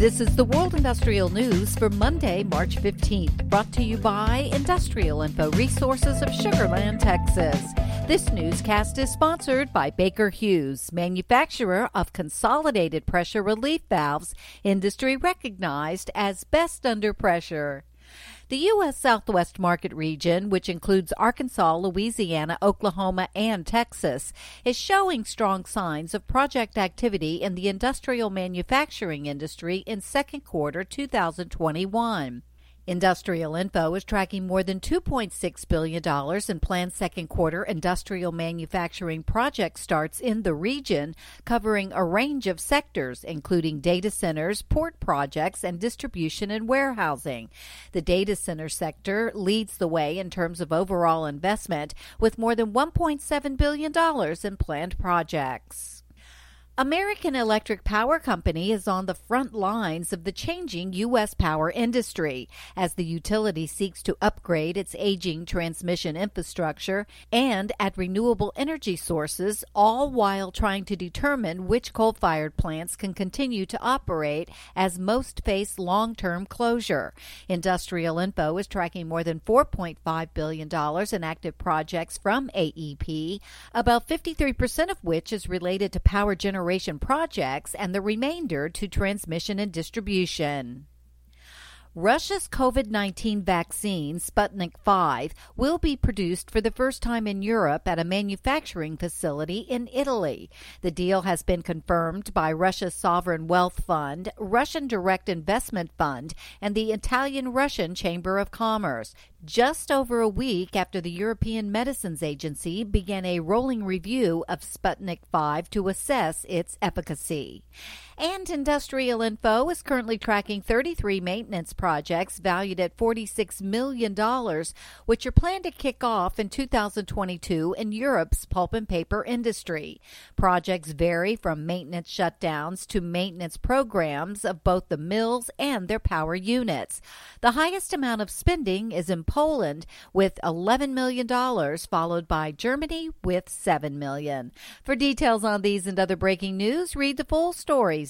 This is the World Industrial News for Monday, March 15th, brought to you by Industrial Info Resources of Sugar Land, Texas. This newscast is sponsored by Baker Hughes, manufacturer of consolidated pressure relief valves, industry recognized as best under pressure. The U.S. Southwest market region, which includes Arkansas, Louisiana, Oklahoma, and Texas, is showing strong signs of project activity in the industrial manufacturing industry in second quarter 2021. Industrial Info is tracking more than $2.6 billion in planned second quarter industrial manufacturing project starts in the region, covering a range of sectors, including data centers, port projects, and distribution and warehousing. The data center sector leads the way in terms of overall investment, with more than $1.7 billion in planned projects. American Electric Power Company is on the front lines of the changing U.S. power industry as the utility seeks to upgrade its aging transmission infrastructure and add renewable energy sources, all while trying to determine which coal fired plants can continue to operate as most face long term closure. Industrial Info is tracking more than $4.5 billion in active projects from AEP, about 53% of which is related to power generation generation projects and the remainder to transmission and distribution. Russia's COVID 19 vaccine, Sputnik V, will be produced for the first time in Europe at a manufacturing facility in Italy. The deal has been confirmed by Russia's Sovereign Wealth Fund, Russian Direct Investment Fund, and the Italian Russian Chamber of Commerce just over a week after the European Medicines Agency began a rolling review of Sputnik V to assess its efficacy. And Industrial Info is currently tracking 33 maintenance projects valued at $46 million, which are planned to kick off in 2022 in Europe's pulp and paper industry. Projects vary from maintenance shutdowns to maintenance programs of both the mills and their power units. The highest amount of spending is in Poland with $11 million, followed by Germany with 7 million. For details on these and other breaking news, read the full stories